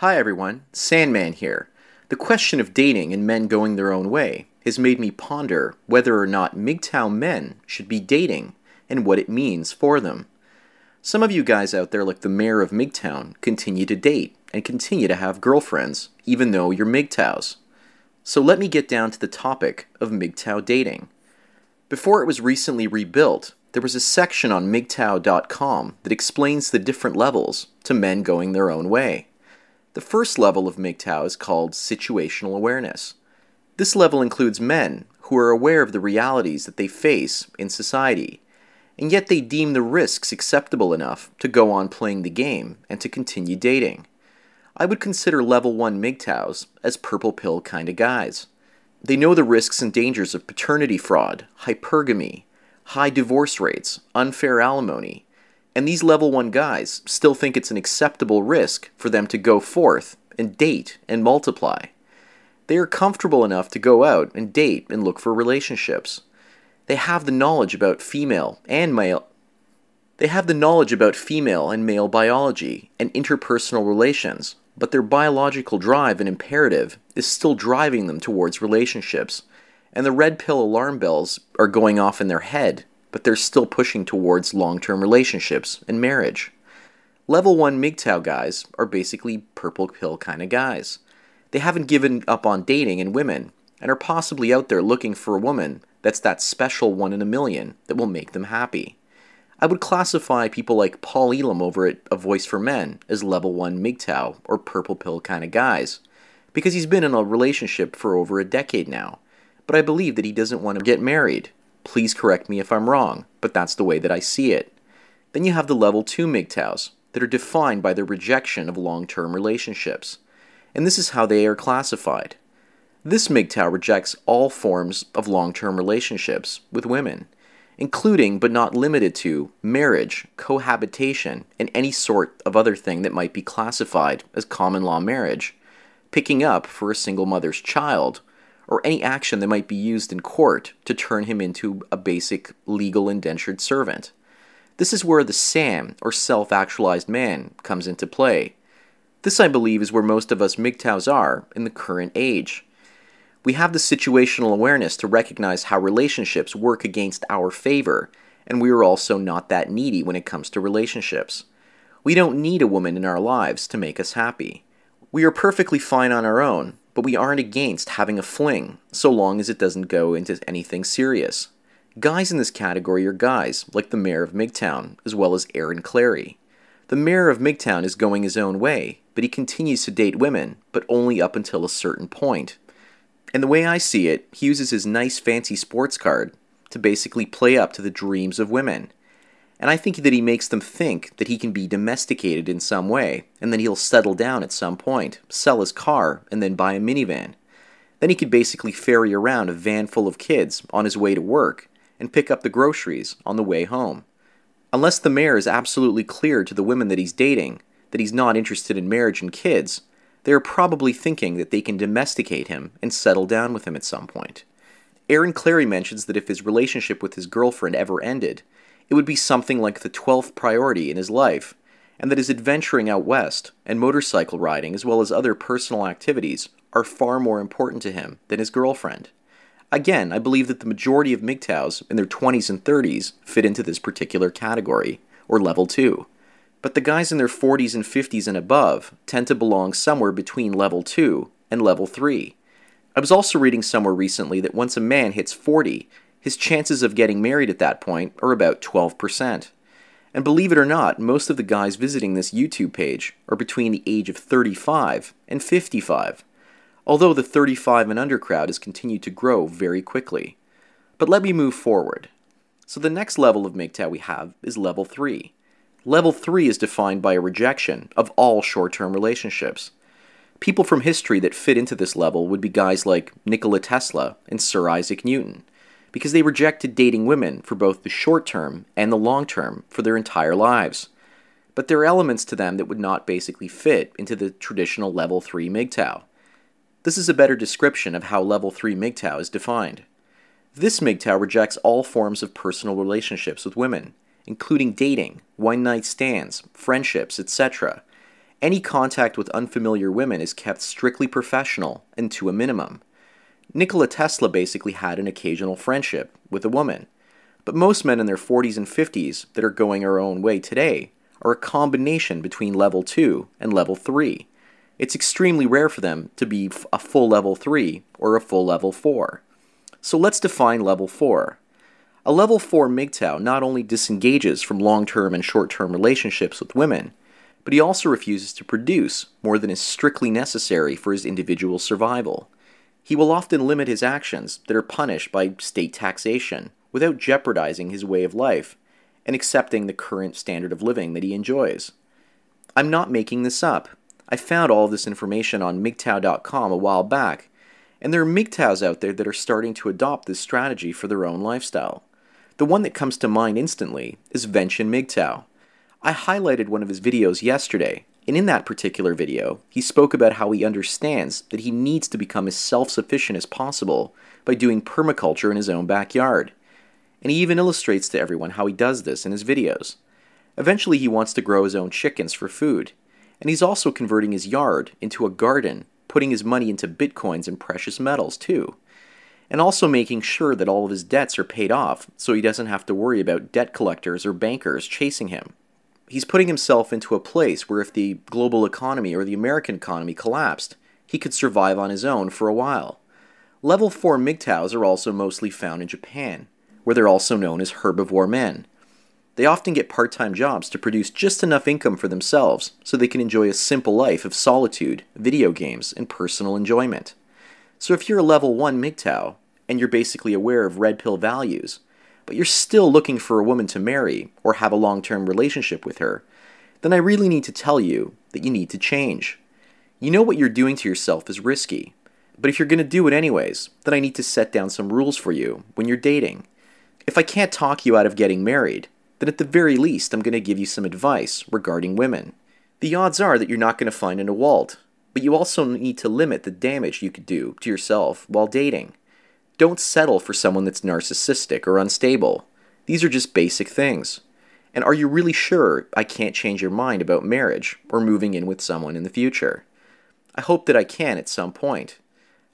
Hi everyone, Sandman here. The question of dating and men going their own way has made me ponder whether or not MGTOW men should be dating and what it means for them. Some of you guys out there, like the mayor of MGTOWN, continue to date and continue to have girlfriends, even though you're MGTOWs. So let me get down to the topic of MGTOW dating. Before it was recently rebuilt, there was a section on MGTOW.com that explains the different levels to men going their own way. The first level of MGTOW is called situational awareness. This level includes men who are aware of the realities that they face in society, and yet they deem the risks acceptable enough to go on playing the game and to continue dating. I would consider level 1 MGTOWs as purple pill kind of guys. They know the risks and dangers of paternity fraud, hypergamy, high divorce rates, unfair alimony, and these level 1 guys still think it's an acceptable risk for them to go forth and date and multiply. They are comfortable enough to go out and date and look for relationships. They have the knowledge about female and male they have the knowledge about female and male biology and interpersonal relations, but their biological drive and imperative is still driving them towards relationships, and the red pill alarm bells are going off in their head but they're still pushing towards long term relationships and marriage. Level 1 MGTOW guys are basically purple pill kind of guys. They haven't given up on dating and women, and are possibly out there looking for a woman that's that special one in a million that will make them happy. I would classify people like Paul Elam over at A Voice for Men as level 1 MGTOW or purple pill kind of guys, because he's been in a relationship for over a decade now, but I believe that he doesn't want to get married Please correct me if I'm wrong, but that's the way that I see it. Then you have the level 2 MGTOWs that are defined by their rejection of long term relationships. And this is how they are classified. This MGTOW rejects all forms of long term relationships with women, including but not limited to marriage, cohabitation, and any sort of other thing that might be classified as common law marriage, picking up for a single mother's child, or any action that might be used in court to turn him into a basic legal indentured servant. This is where the SAM, or self actualized man, comes into play. This, I believe, is where most of us MGTOWs are in the current age. We have the situational awareness to recognize how relationships work against our favor, and we are also not that needy when it comes to relationships. We don't need a woman in our lives to make us happy. We are perfectly fine on our own, but we aren't against having a fling, so long as it doesn't go into anything serious. Guys in this category are guys like the mayor of MGTOWN, as well as Aaron Clarey. The mayor of MGTOWN is going his own way, but he continues to date women, but only up until a certain point. And the way I see it, he uses his nice fancy sports card to basically play up to the dreams of women. And I think that he makes them think that he can be domesticated in some way, and then he'll settle down at some point, sell his car, and then buy a minivan. Then he could basically ferry around a van full of kids on his way to work and pick up the groceries on the way home. Unless the mayor is absolutely clear to the women that he's dating that he's not interested in marriage and kids, they are probably thinking that they can domesticate him and settle down with him at some point. Aaron Clarey mentions that if his relationship with his girlfriend ever ended, it would be something like the 12th priority in his life, and that his adventuring out west and motorcycle riding, as well as other personal activities, are far more important to him than his girlfriend. Again, I believe that the majority of MGTOWs in their 20s and 30s fit into this particular category, or level 2. But the guys in their 40s and 50s and above tend to belong somewhere between level 2 and level 3. I was also reading somewhere recently that once a man hits 40, his chances of getting married at that point are about 12%. And believe it or not, most of the guys visiting this YouTube page are between the age of 35 and 55, although the 35 and under crowd has continued to grow very quickly. But let me move forward. So the next level of MGTOW we have is level 3. Level 3 is defined by a rejection of all short term relationships. People from history that fit into this level would be guys like Nikola Tesla and Sir Isaac Newton, because they rejected dating women for both the short term and the long term for their entire lives. But there are elements to them that would not basically fit into the traditional level 3 MGTOW. This is a better description of how level 3 MGTOW is defined. This MGTOW rejects all forms of personal relationships with women, including dating, one night stands, friendships, etc. Any contact with unfamiliar women is kept strictly professional and to a minimum. Nikola Tesla basically had an occasional friendship with a woman, but most men in their 40s and 50s that are going our own way today are a combination between level 2 and level 3. It's extremely rare for them to be a full level 3 or a full level 4. So let's define level 4. A level 4 MGTOW not only disengages from long term and short term relationships with women, but he also refuses to produce more than is strictly necessary for his individual survival. He will often limit his actions that are punished by state taxation without jeopardizing his way of life and accepting the current standard of living that he enjoys. I'm not making this up. I found all of this information on MGTOW.com a while back, and there are MGTOWs out there that are starting to adopt this strategy for their own lifestyle. The one that comes to mind instantly is Vention MGTOW. I highlighted one of his videos yesterday, and in that particular video, he spoke about how he understands that he needs to become as self sufficient as possible by doing permaculture in his own backyard. And he even illustrates to everyone how he does this in his videos. Eventually, he wants to grow his own chickens for food, and he's also converting his yard into a garden, putting his money into bitcoins and precious metals too. And also making sure that all of his debts are paid off so he doesn't have to worry about debt collectors or bankers chasing him he's putting himself into a place where if the global economy or the American economy collapsed, he could survive on his own for a while. Level 4 MGTOWs are also mostly found in Japan, where they're also known as herbivore men. They often get part time jobs to produce just enough income for themselves so they can enjoy a simple life of solitude, video games, and personal enjoyment. So if you're a level 1 MGTOW, and you're basically aware of red pill values, but you're still looking for a woman to marry or have a long term relationship with her, then I really need to tell you that you need to change. You know what you're doing to yourself is risky, but if you're going to do it anyways, then I need to set down some rules for you when you're dating. If I can't talk you out of getting married, then at the very least I'm going to give you some advice regarding women. The odds are that you're not going to find an Ewald, but you also need to limit the damage you could do to yourself while dating. Don't settle for someone that's narcissistic or unstable. These are just basic things. And are you really sure I can't change your mind about marriage or moving in with someone in the future? I hope that I can at some point.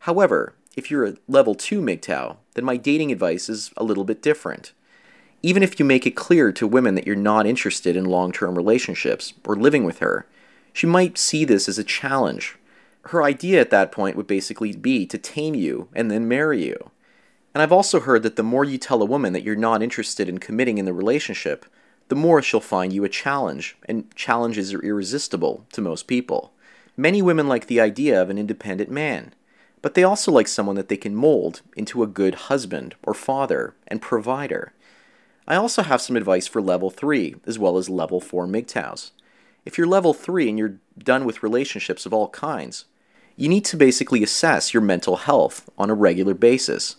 However, if you're a level 2 MGTOW, then my dating advice is a little bit different. Even if you make it clear to women that you're not interested in long term relationships or living with her, she might see this as a challenge. Her idea at that point would basically be to tame you and then marry you. And I've also heard that the more you tell a woman that you're not interested in committing in the relationship, the more she'll find you a challenge, and challenges are irresistible to most people. Many women like the idea of an independent man, but they also like someone that they can mold into a good husband or father and provider. I also have some advice for level 3 as well as level 4 MGTOWs. If you're level 3 and you're done with relationships of all kinds, you need to basically assess your mental health on a regular basis.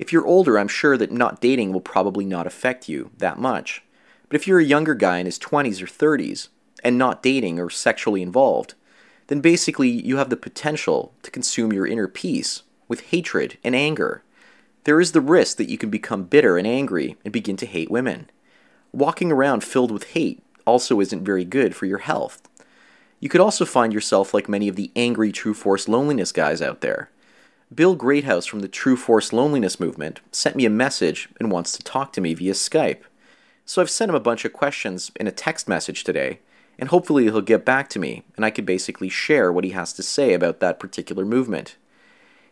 If you're older, I'm sure that not dating will probably not affect you that much. But if you're a younger guy in his 20s or 30s and not dating or sexually involved, then basically you have the potential to consume your inner peace with hatred and anger. There is the risk that you can become bitter and angry and begin to hate women. Walking around filled with hate also isn't very good for your health. You could also find yourself like many of the angry True Force loneliness guys out there Bill Greathouse from the True Force Loneliness Movement sent me a message and wants to talk to me via Skype. So I've sent him a bunch of questions in a text message today, and hopefully he'll get back to me and I can basically share what he has to say about that particular movement.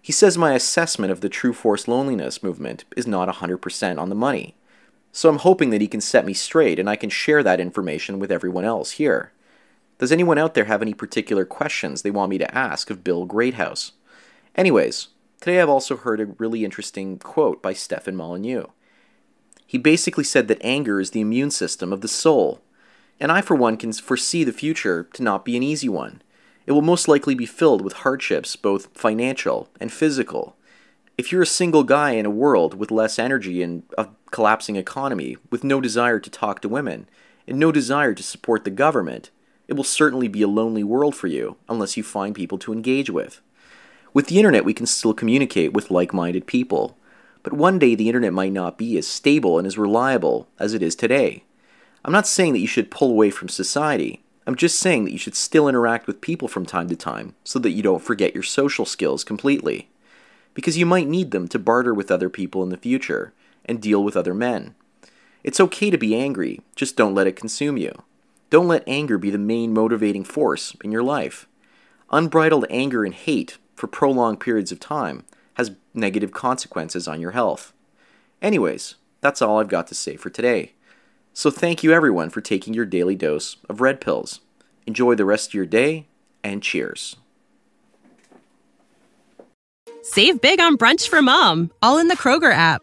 He says my assessment of the True Force Loneliness movement is not 100% on the money. So I'm hoping that he can set me straight and I can share that information with everyone else here. Does anyone out there have any particular questions they want me to ask of Bill Greathouse? Anyways, today I've also heard a really interesting quote by Stefan Molyneux. He basically said that anger is the immune system of the soul. And I, for one, can foresee the future to not be an easy one. It will most likely be filled with hardships, both financial and physical. If you're a single guy in a world with less energy and a collapsing economy, with no desire to talk to women, and no desire to support the government, it will certainly be a lonely world for you unless you find people to engage with. With the internet, we can still communicate with like minded people, but one day the internet might not be as stable and as reliable as it is today. I'm not saying that you should pull away from society. I'm just saying that you should still interact with people from time to time so that you don't forget your social skills completely. Because you might need them to barter with other people in the future and deal with other men. It's okay to be angry, just don't let it consume you. Don't let anger be the main motivating force in your life. Unbridled anger and hate for prolonged periods of time has negative consequences on your health. Anyways, that's all I've got to say for today. So thank you everyone for taking your daily dose of red pills. Enjoy the rest of your day and cheers. Save big on brunch for mom, all in the Kroger app.